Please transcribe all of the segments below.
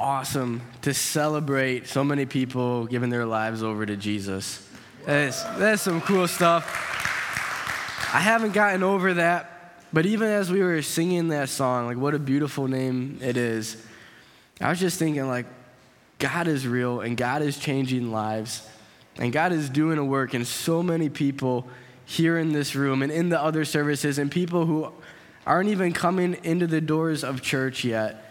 awesome to celebrate so many people giving their lives over to Jesus. That's, that's some cool stuff. I haven't gotten over that, but even as we were singing that song, like what a beautiful name it is, I was just thinking, like, God is real and God is changing lives. And God is doing a work in so many people here in this room and in the other services, and people who aren't even coming into the doors of church yet.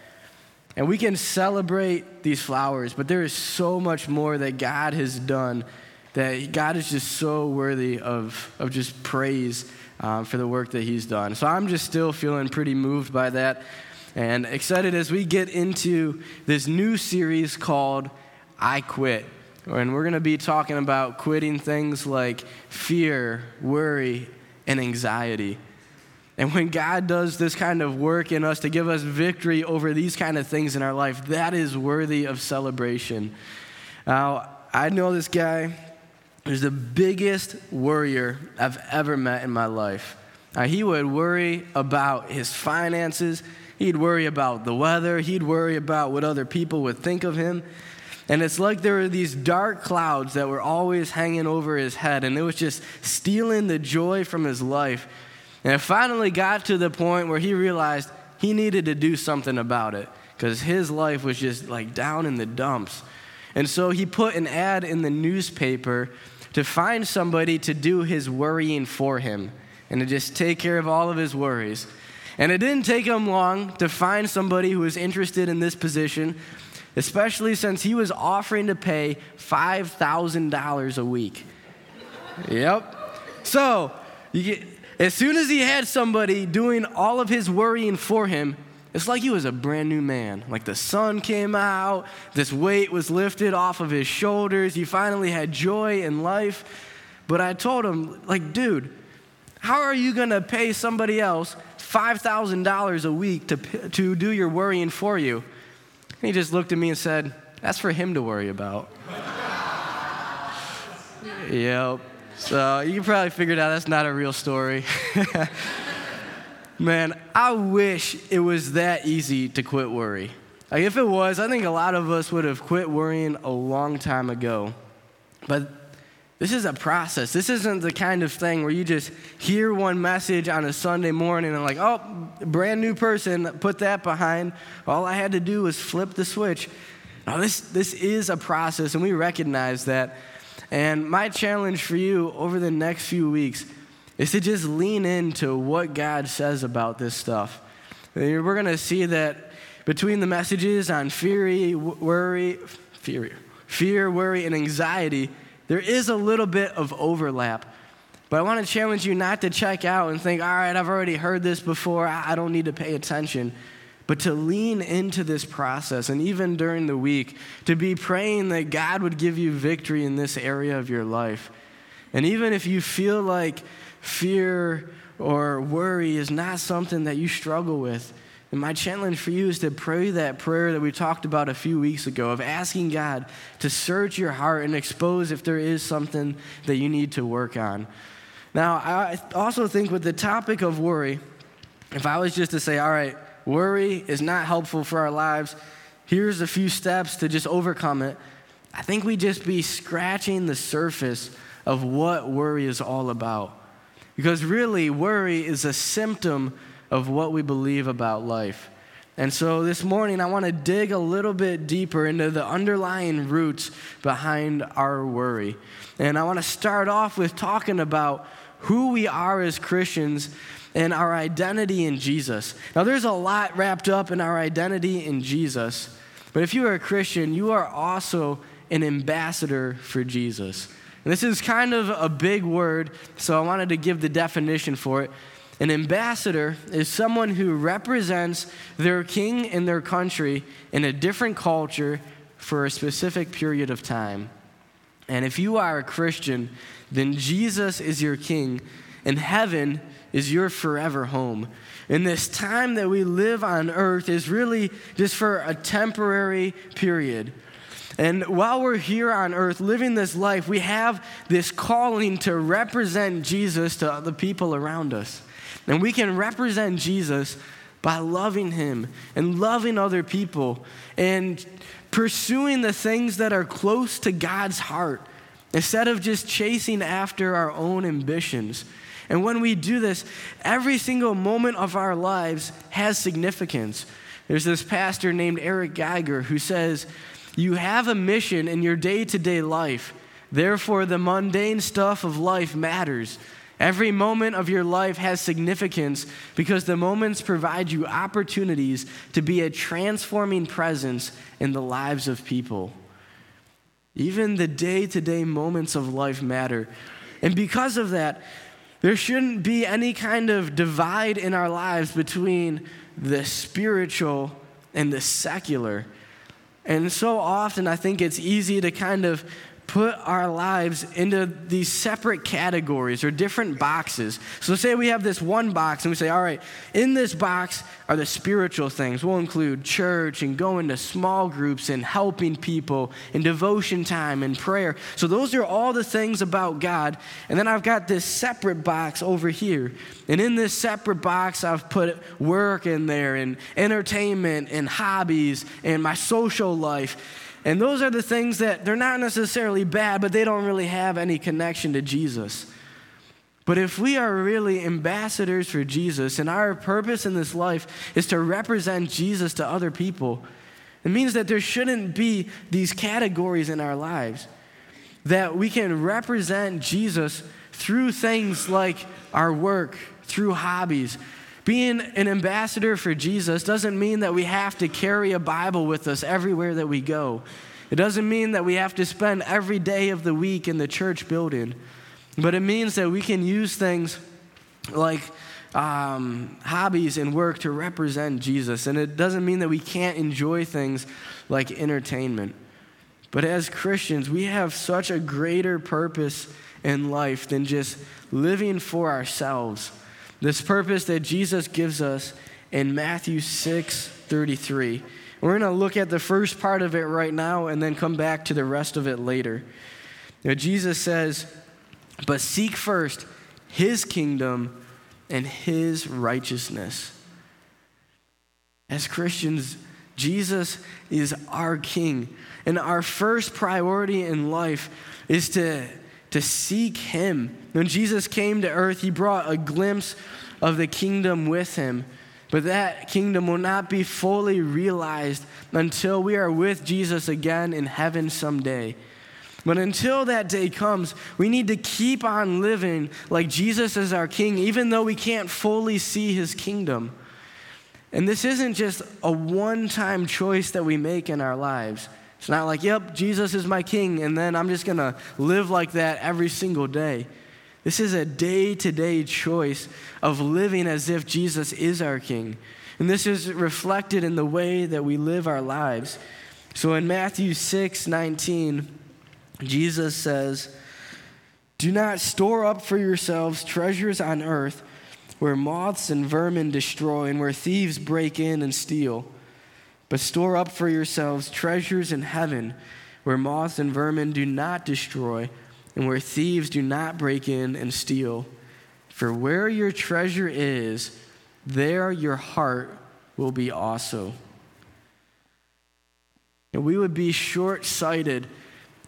And we can celebrate these flowers, but there is so much more that God has done that God is just so worthy of, of just praise um, for the work that He's done. So I'm just still feeling pretty moved by that and excited as we get into this new series called I Quit. And we're going to be talking about quitting things like fear, worry, and anxiety. And when God does this kind of work in us to give us victory over these kind of things in our life, that is worthy of celebration. Now, I know this guy is the biggest worrier I've ever met in my life. Now, he would worry about his finances, he'd worry about the weather, he'd worry about what other people would think of him. And it's like there were these dark clouds that were always hanging over his head, and it was just stealing the joy from his life. And it finally got to the point where he realized he needed to do something about it because his life was just like down in the dumps. And so he put an ad in the newspaper to find somebody to do his worrying for him and to just take care of all of his worries. And it didn't take him long to find somebody who was interested in this position especially since he was offering to pay $5,000 a week. yep. So, you get, as soon as he had somebody doing all of his worrying for him, it's like he was a brand new man. Like the sun came out, this weight was lifted off of his shoulders. He finally had joy in life. But I told him, like, dude, how are you going to pay somebody else $5,000 a week to, to do your worrying for you? And he just looked at me and said, That's for him to worry about. yep. So you can probably figure out that's not a real story. Man, I wish it was that easy to quit worry. Like if it was, I think a lot of us would have quit worrying a long time ago. But this is a process. This isn't the kind of thing where you just hear one message on a Sunday morning and like, oh, brand new person, put that behind. All I had to do was flip the switch. Now, this, this is a process, and we recognize that. And my challenge for you over the next few weeks is to just lean into what God says about this stuff. We're going to see that between the messages on fear, worry, fear, fear, worry, and anxiety, there is a little bit of overlap. But I want to challenge you not to check out and think, all right, I've already heard this before, I don't need to pay attention. But to lean into this process, and even during the week, to be praying that God would give you victory in this area of your life. And even if you feel like fear or worry is not something that you struggle with, and my challenge for you is to pray that prayer that we talked about a few weeks ago of asking God to search your heart and expose if there is something that you need to work on. Now, I also think with the topic of worry, if I was just to say, all right, worry is not helpful for our lives, here's a few steps to just overcome it, I think we just be scratching the surface of what worry is all about. Because really, worry is a symptom of what we believe about life. And so this morning, I want to dig a little bit deeper into the underlying roots behind our worry. And I want to start off with talking about who we are as Christians and our identity in Jesus. Now, there's a lot wrapped up in our identity in Jesus, but if you are a Christian, you are also an ambassador for Jesus. And this is kind of a big word, so I wanted to give the definition for it. An ambassador is someone who represents their king and their country in a different culture for a specific period of time. And if you are a Christian, then Jesus is your king, and heaven is your forever home. And this time that we live on earth is really just for a temporary period. And while we're here on earth living this life, we have this calling to represent Jesus to the people around us. And we can represent Jesus by loving Him and loving other people and pursuing the things that are close to God's heart instead of just chasing after our own ambitions. And when we do this, every single moment of our lives has significance. There's this pastor named Eric Geiger who says, You have a mission in your day to day life. Therefore, the mundane stuff of life matters. Every moment of your life has significance because the moments provide you opportunities to be a transforming presence in the lives of people. Even the day to day moments of life matter. And because of that, there shouldn't be any kind of divide in our lives between the spiritual and the secular. And so often, I think it's easy to kind of put our lives into these separate categories or different boxes. So, say we have this one box and we say, all right, in this box are the spiritual things. We'll include church and going to small groups and helping people and devotion time and prayer. So, those are all the things about God. And then I've got this separate box over here. And in this separate box, I've put work in there and entertainment and hobbies and my social life. And those are the things that they're not necessarily bad, but they don't really have any connection to Jesus. But if we are really ambassadors for Jesus and our purpose in this life is to represent Jesus to other people, it means that there shouldn't be these categories in our lives. That we can represent Jesus through things like our work, through hobbies, being an ambassador for Jesus doesn't mean that we have to carry a Bible with us everywhere that we go. It doesn't mean that we have to spend every day of the week in the church building, but it means that we can use things like um, hobbies and work to represent Jesus. And it doesn't mean that we can't enjoy things like entertainment. But as Christians, we have such a greater purpose in life than just living for ourselves. This purpose that Jesus gives us in Matthew 6 33. We're going to look at the first part of it right now and then come back to the rest of it later. Now, Jesus says, But seek first his kingdom and his righteousness. As Christians, Jesus is our king. And our first priority in life is to to seek Him. When Jesus came to earth, He brought a glimpse of the kingdom with Him. But that kingdom will not be fully realized until we are with Jesus again in heaven someday. But until that day comes, we need to keep on living like Jesus is our king, even though we can't fully see his kingdom. And this isn't just a one time choice that we make in our lives. It's not like, yep, Jesus is my king, and then I'm just going to live like that every single day. This is a day to day choice of living as if Jesus is our king. And this is reflected in the way that we live our lives. So in Matthew 6 19, Jesus says, Do not store up for yourselves treasures on earth where moths and vermin destroy and where thieves break in and steal but store up for yourselves treasures in heaven where moths and vermin do not destroy and where thieves do not break in and steal. For where your treasure is, there your heart will be also. And we would be short sighted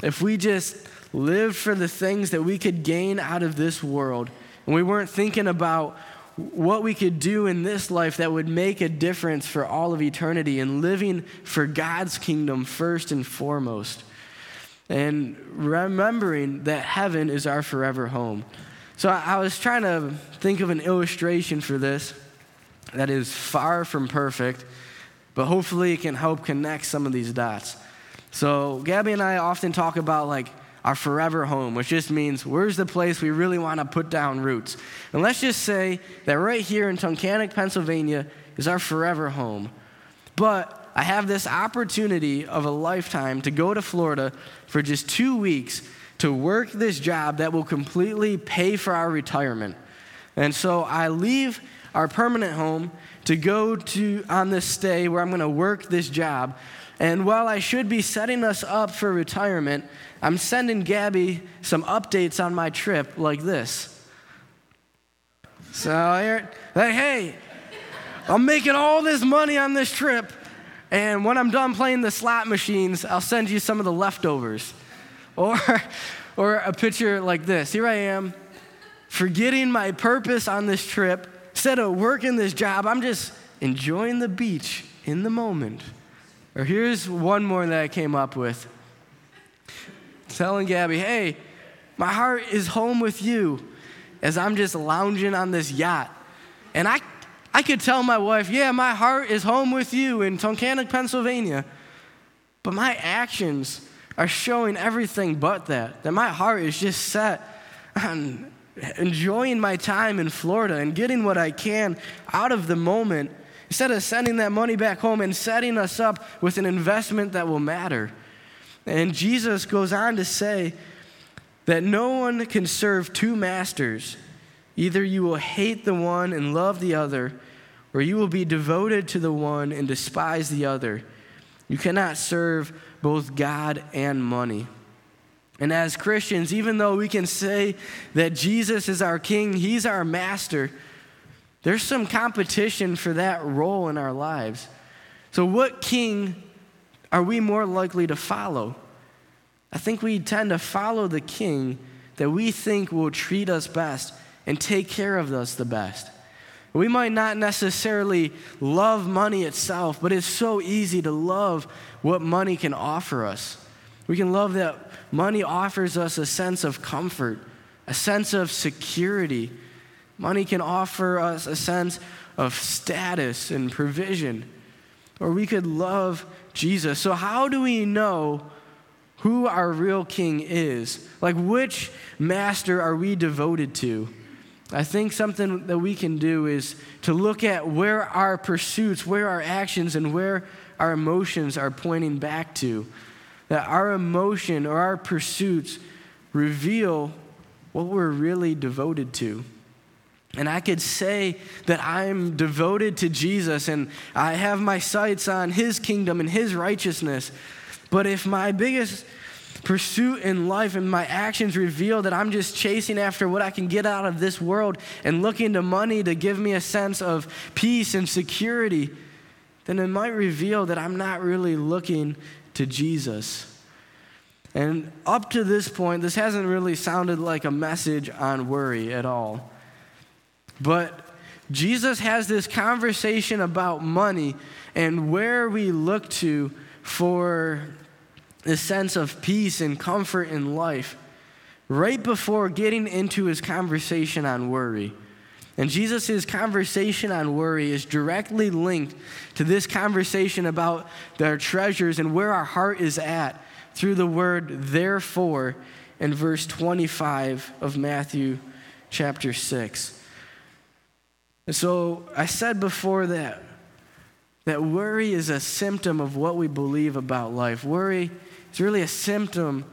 if we just lived for the things that we could gain out of this world and we weren't thinking about what we could do in this life that would make a difference for all of eternity and living for God's kingdom first and foremost. And remembering that heaven is our forever home. So I was trying to think of an illustration for this that is far from perfect, but hopefully it can help connect some of these dots. So Gabby and I often talk about like our forever home, which just means where's the place we really want to put down roots. And let's just say that right here in Tunkhannock, Pennsylvania is our forever home. But I have this opportunity of a lifetime to go to Florida for just two weeks to work this job that will completely pay for our retirement. And so I leave our permanent home to go to on this stay where I'm going to work this job. And while I should be setting us up for retirement, I'm sending Gabby some updates on my trip like this. So, like, hey, I'm making all this money on this trip. And when I'm done playing the slot machines, I'll send you some of the leftovers. Or, or a picture like this Here I am, forgetting my purpose on this trip. Instead of working this job, I'm just enjoying the beach in the moment. Or here's one more that I came up with telling Gabby, hey, my heart is home with you as I'm just lounging on this yacht. And I, I could tell my wife, yeah, my heart is home with you in Tunkhannock, Pennsylvania. But my actions are showing everything but that. That my heart is just set on enjoying my time in Florida and getting what I can out of the moment instead of sending that money back home and setting us up with an investment that will matter. And Jesus goes on to say that no one can serve two masters. Either you will hate the one and love the other, or you will be devoted to the one and despise the other. You cannot serve both God and money. And as Christians, even though we can say that Jesus is our king, he's our master, there's some competition for that role in our lives. So, what king are we more likely to follow? I think we tend to follow the king that we think will treat us best and take care of us the best. We might not necessarily love money itself, but it's so easy to love what money can offer us. We can love that money offers us a sense of comfort, a sense of security. Money can offer us a sense of status and provision. Or we could love Jesus. So, how do we know who our real king is? Like, which master are we devoted to? I think something that we can do is to look at where our pursuits, where our actions, and where our emotions are pointing back to. That our emotion or our pursuits reveal what we're really devoted to. And I could say that I'm devoted to Jesus and I have my sights on his kingdom and his righteousness. But if my biggest pursuit in life and my actions reveal that I'm just chasing after what I can get out of this world and looking to money to give me a sense of peace and security, then it might reveal that I'm not really looking to Jesus. And up to this point, this hasn't really sounded like a message on worry at all. But Jesus has this conversation about money and where we look to for this sense of peace and comfort in life right before getting into his conversation on worry. And Jesus' conversation on worry is directly linked to this conversation about their treasures and where our heart is at through the word therefore in verse 25 of Matthew chapter 6. And so I said before that that worry is a symptom of what we believe about life. Worry is really a symptom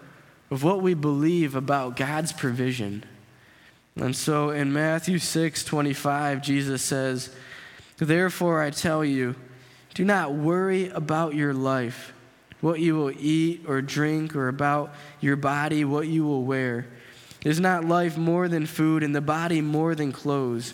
of what we believe about God's provision. And so in Matthew 6 25, Jesus says, Therefore I tell you, do not worry about your life, what you will eat or drink, or about your body, what you will wear. Is not life more than food, and the body more than clothes?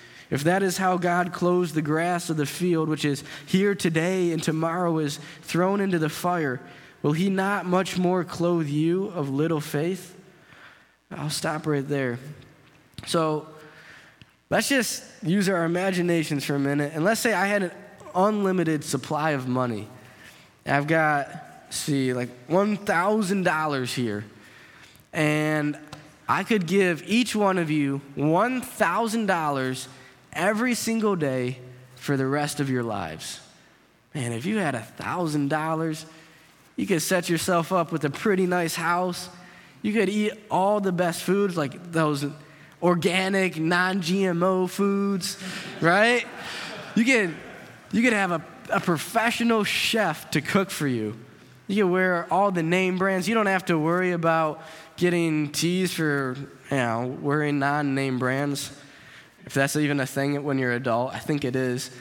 If that is how God clothes the grass of the field, which is here today and tomorrow is thrown into the fire, will he not much more clothe you of little faith? I'll stop right there. So let's just use our imaginations for a minute. And let's say I had an unlimited supply of money. I've got, see, like $1,000 here. And I could give each one of you $1,000 every single day for the rest of your lives. Man, if you had $1,000, you could set yourself up with a pretty nice house you could eat all the best foods, like those organic, non GMO foods, right? You could, you could have a a professional chef to cook for you. You can wear all the name brands. You don't have to worry about getting teased for, you know, wearing non name brands. If that's even a thing when you're an adult, I think it is.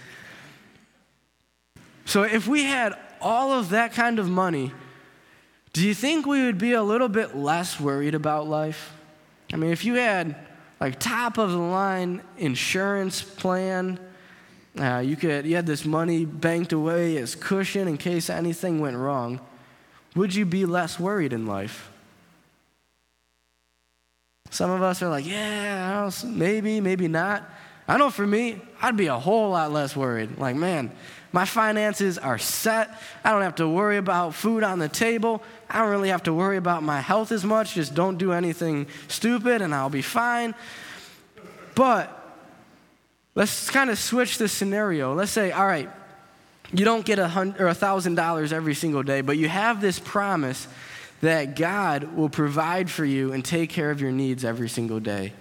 So if we had all of that kind of money, do you think we would be a little bit less worried about life? I mean, if you had like top of the line insurance plan, uh, you could you had this money banked away as cushion in case anything went wrong, would you be less worried in life? Some of us are like, yeah, maybe, maybe not. I know for me, I'd be a whole lot less worried. Like, man, my finances are set. I don't have to worry about food on the table. I don't really have to worry about my health as much. Just don't do anything stupid and I'll be fine. But let's kind of switch the scenario. Let's say, all right, you don't get a hundred or a thousand dollars every single day, but you have this promise that God will provide for you and take care of your needs every single day.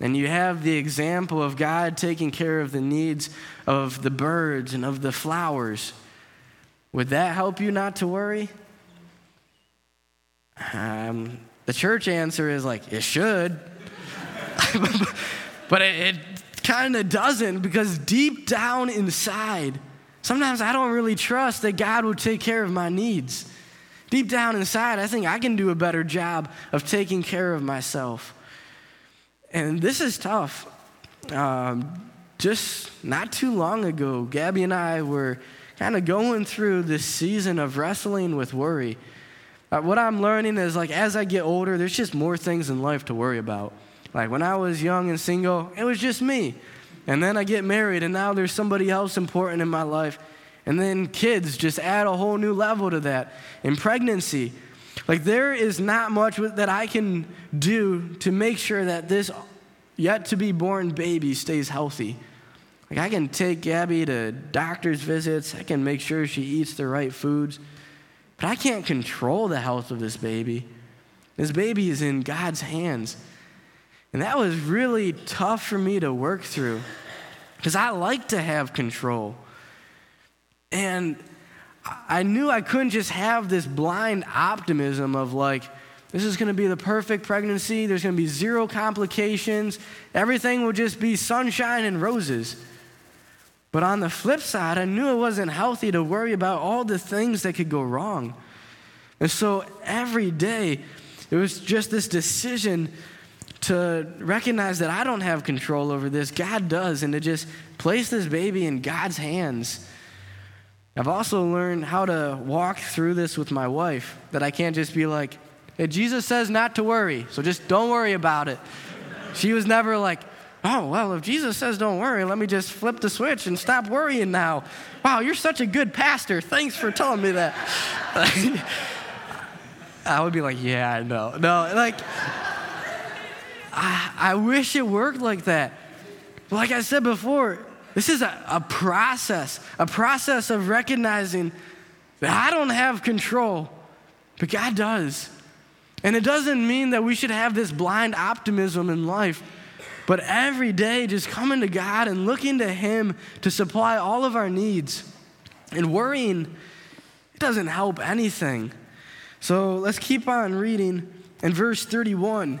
And you have the example of God taking care of the needs of the birds and of the flowers. Would that help you not to worry? Um, the church answer is like, it should. but it, it kind of doesn't because deep down inside, sometimes I don't really trust that God will take care of my needs. Deep down inside, I think I can do a better job of taking care of myself. And this is tough. Um, just not too long ago, Gabby and I were kind of going through this season of wrestling with worry. Uh, what I'm learning is like as I get older, there's just more things in life to worry about. Like when I was young and single, it was just me. And then I get married, and now there's somebody else important in my life. And then kids just add a whole new level to that. In pregnancy, like, there is not much that I can do to make sure that this yet to be born baby stays healthy. Like, I can take Gabby to doctor's visits, I can make sure she eats the right foods, but I can't control the health of this baby. This baby is in God's hands. And that was really tough for me to work through because I like to have control. And I knew I couldn't just have this blind optimism of like, this is going to be the perfect pregnancy. There's going to be zero complications. Everything will just be sunshine and roses. But on the flip side, I knew it wasn't healthy to worry about all the things that could go wrong. And so every day, it was just this decision to recognize that I don't have control over this, God does, and to just place this baby in God's hands I've also learned how to walk through this with my wife, that I can't just be like, hey, Jesus says not to worry, so just don't worry about it. She was never like, oh, well, if Jesus says don't worry, let me just flip the switch and stop worrying now. Wow, you're such a good pastor. Thanks for telling me that. I would be like, yeah, I know. No, like, I, I wish it worked like that. Like I said before, this is a, a process, a process of recognizing that I don't have control, but God does. And it doesn't mean that we should have this blind optimism in life, but every day just coming to God and looking to Him to supply all of our needs. And worrying, it doesn't help anything. So let's keep on reading. In verse 31,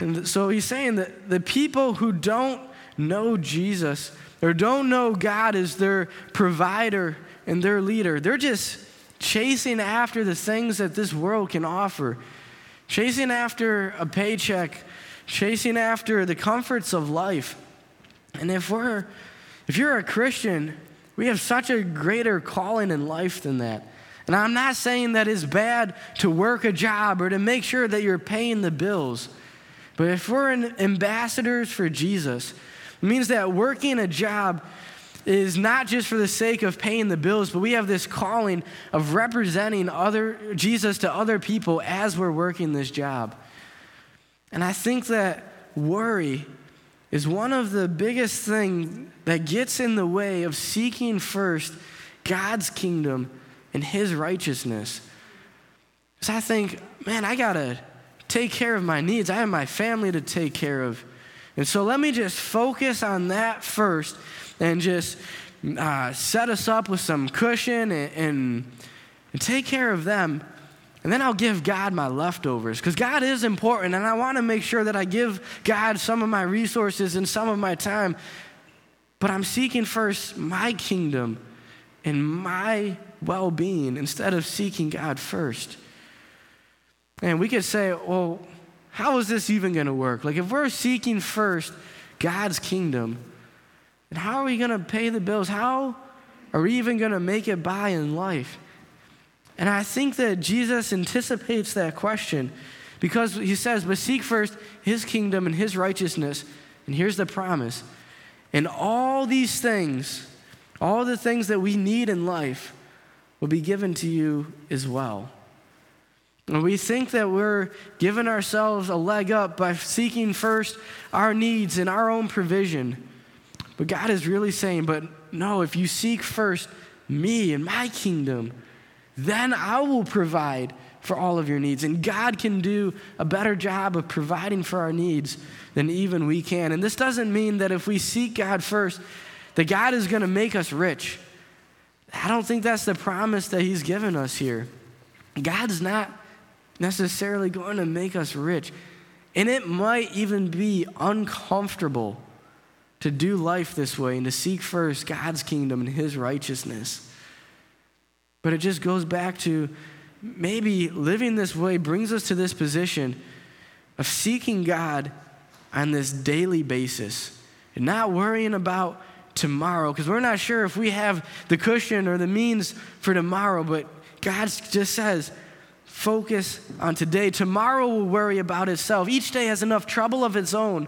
And so he's saying that the people who don't know Jesus or don't know God as their provider and their leader, they're just chasing after the things that this world can offer, chasing after a paycheck, chasing after the comforts of life. And if we're if you're a Christian, we have such a greater calling in life than that. And I'm not saying that it's bad to work a job or to make sure that you're paying the bills. But if we're ambassadors for Jesus, it means that working a job is not just for the sake of paying the bills, but we have this calling of representing other Jesus to other people as we're working this job. And I think that worry is one of the biggest things that gets in the way of seeking first God's kingdom and his righteousness. Because I think, man, I got to take care of my needs. I have my family to take care of. And so let me just focus on that first and just uh, set us up with some cushion and, and, and take care of them. And then I'll give God my leftovers because God is important and I want to make sure that I give God some of my resources and some of my time. But I'm seeking first my kingdom and my well being instead of seeking God first. And we could say, well, how is this even going to work? Like, if we're seeking first God's kingdom, then how are we going to pay the bills? How are we even going to make it by in life? And I think that Jesus anticipates that question because he says, But seek first his kingdom and his righteousness. And here's the promise. And all these things, all the things that we need in life, will be given to you as well. And we think that we're giving ourselves a leg up by seeking first our needs and our own provision. But God is really saying, but no, if you seek first me and my kingdom, then I will provide for all of your needs. And God can do a better job of providing for our needs than even we can. And this doesn't mean that if we seek God first, that God is going to make us rich. I don't think that's the promise that He's given us here. God's not necessarily going to make us rich. And it might even be uncomfortable to do life this way and to seek first God's kingdom and His righteousness. But it just goes back to maybe living this way brings us to this position of seeking God on this daily basis and not worrying about tomorrow because we're not sure if we have the cushion or the means for tomorrow, but God just says, Focus on today. Tomorrow will worry about itself. Each day has enough trouble of its own.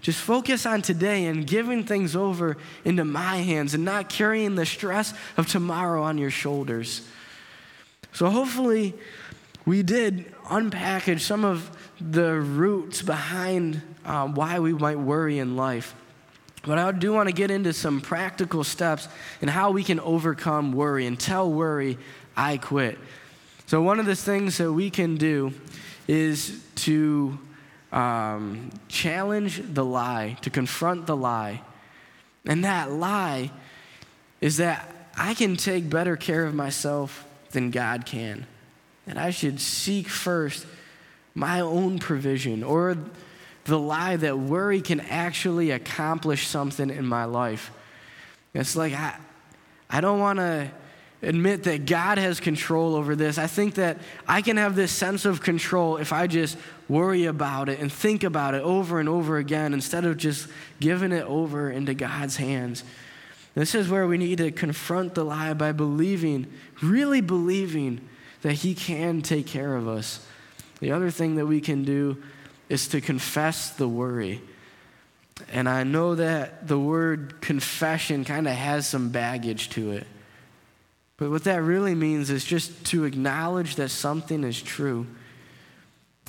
Just focus on today and giving things over into my hands and not carrying the stress of tomorrow on your shoulders. So, hopefully, we did unpackage some of the roots behind uh, why we might worry in life. But I do want to get into some practical steps and how we can overcome worry and tell worry, I quit. So, one of the things that we can do is to um, challenge the lie, to confront the lie. And that lie is that I can take better care of myself than God can. That I should seek first my own provision, or the lie that worry can actually accomplish something in my life. It's like I, I don't want to admit that God has control over this. I think that I can have this sense of control if I just worry about it and think about it over and over again instead of just giving it over into God's hands. This is where we need to confront the lie by believing, really believing that He can take care of us. The other thing that we can do is to confess the worry. And I know that the word confession kind of has some baggage to it. But what that really means is just to acknowledge that something is true.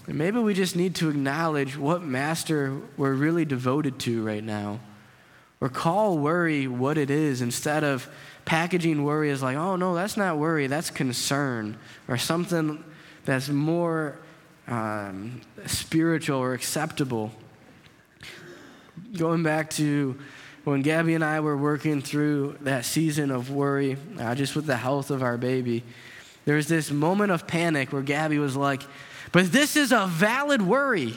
And maybe we just need to acknowledge what master we're really devoted to right now. Or call worry what it is instead of packaging worry as like, oh no, that's not worry, that's concern. Or something that's more um, spiritual or acceptable. Going back to when Gabby and I were working through that season of worry, uh, just with the health of our baby, there was this moment of panic where Gabby was like, But this is a valid worry.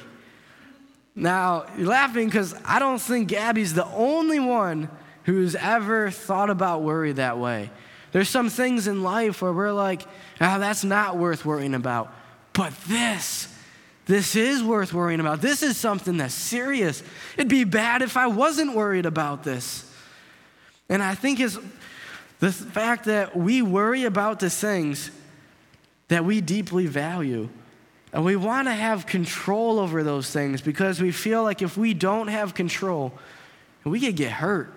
Now, you're laughing because I don't think Gabby's the only one who's ever thought about worry that way. There's some things in life where we're like, oh, that's not worth worrying about. But this, this is worth worrying about. This is something that's serious. It'd be bad if I wasn't worried about this. And I think it's the fact that we worry about the things that we deeply value. And we want to have control over those things because we feel like if we don't have control, we could get hurt.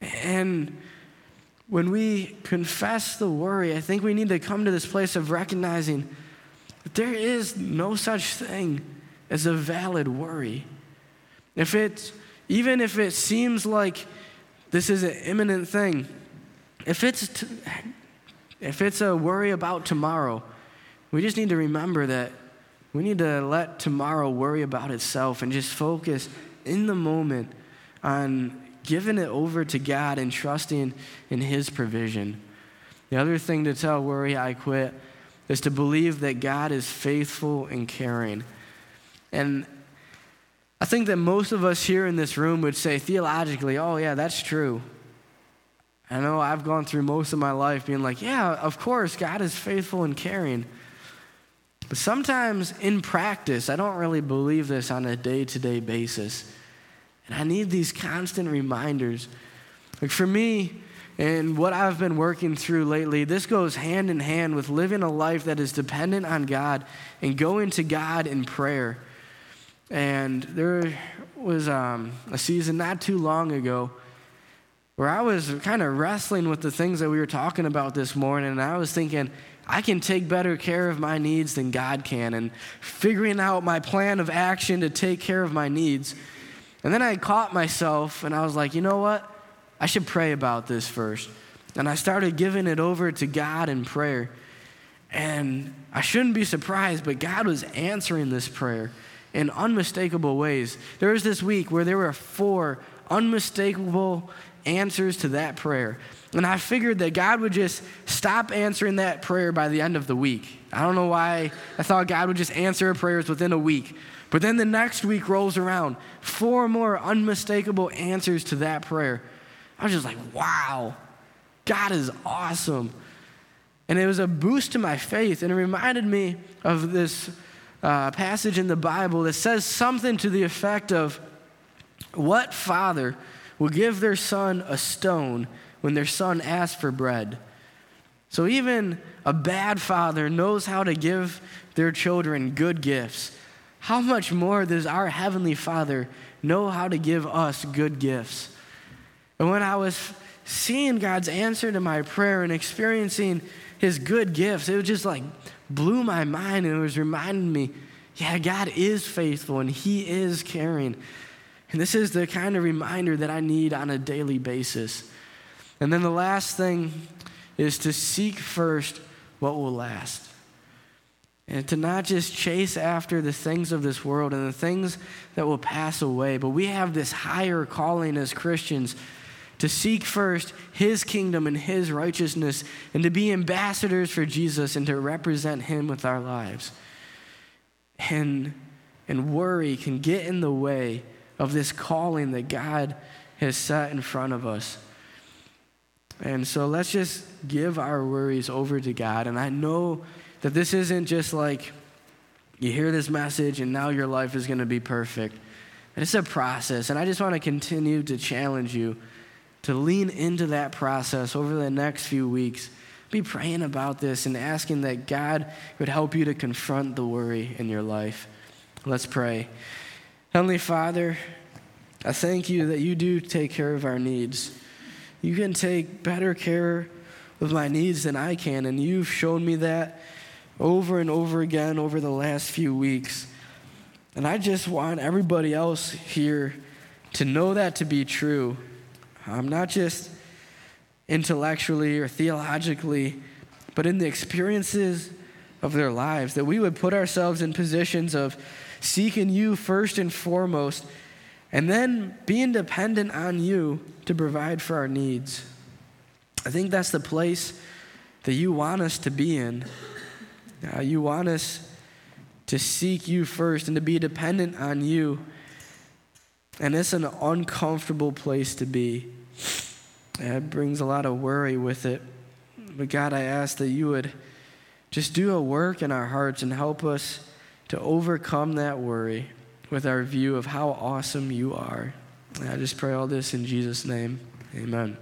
And when we confess the worry, I think we need to come to this place of recognizing there is no such thing as a valid worry. If it's, even if it seems like this is an imminent thing, if it's, t- if it's a worry about tomorrow, we just need to remember that we need to let tomorrow worry about itself and just focus in the moment on giving it over to God and trusting in His provision. The other thing to tell worry I quit is to believe that God is faithful and caring. And I think that most of us here in this room would say theologically, oh, yeah, that's true. I know I've gone through most of my life being like, yeah, of course, God is faithful and caring. But sometimes in practice, I don't really believe this on a day to day basis. And I need these constant reminders. Like for me, and what I've been working through lately, this goes hand in hand with living a life that is dependent on God and going to God in prayer. And there was um, a season not too long ago where I was kind of wrestling with the things that we were talking about this morning. And I was thinking, I can take better care of my needs than God can, and figuring out my plan of action to take care of my needs. And then I caught myself and I was like, you know what? I should pray about this first. And I started giving it over to God in prayer. And I shouldn't be surprised, but God was answering this prayer in unmistakable ways. There was this week where there were four unmistakable answers to that prayer. And I figured that God would just stop answering that prayer by the end of the week. I don't know why I thought God would just answer prayers within a week. But then the next week rolls around, four more unmistakable answers to that prayer. I was just like, wow, God is awesome. And it was a boost to my faith, and it reminded me of this uh, passage in the Bible that says something to the effect of what father will give their son a stone when their son asks for bread? So even a bad father knows how to give their children good gifts how much more does our Heavenly Father know how to give us good gifts? And when I was seeing God's answer to my prayer and experiencing His good gifts, it was just like blew my mind and it was reminding me, yeah, God is faithful and He is caring. And this is the kind of reminder that I need on a daily basis. And then the last thing is to seek first what will last. And to not just chase after the things of this world and the things that will pass away, but we have this higher calling as Christians to seek first His kingdom and His righteousness and to be ambassadors for Jesus and to represent Him with our lives. And, and worry can get in the way of this calling that God has set in front of us. And so let's just give our worries over to God. And I know that this isn't just like you hear this message and now your life is going to be perfect. it's a process. And I just want to continue to challenge you to lean into that process over the next few weeks. Be praying about this and asking that God would help you to confront the worry in your life. Let's pray. Heavenly Father, I thank you that you do take care of our needs. You can take better care of my needs than I can, and you've shown me that over and over again over the last few weeks. And I just want everybody else here to know that to be true. Um, not just intellectually or theologically, but in the experiences of their lives, that we would put ourselves in positions of seeking you first and foremost, and then being dependent on you to provide for our needs. I think that's the place that you want us to be in. Uh, you want us to seek you first and to be dependent on you. And it's an uncomfortable place to be. It brings a lot of worry with it. But God, I ask that you would just do a work in our hearts and help us to overcome that worry with our view of how awesome you are. And I just pray all this in Jesus' name. Amen.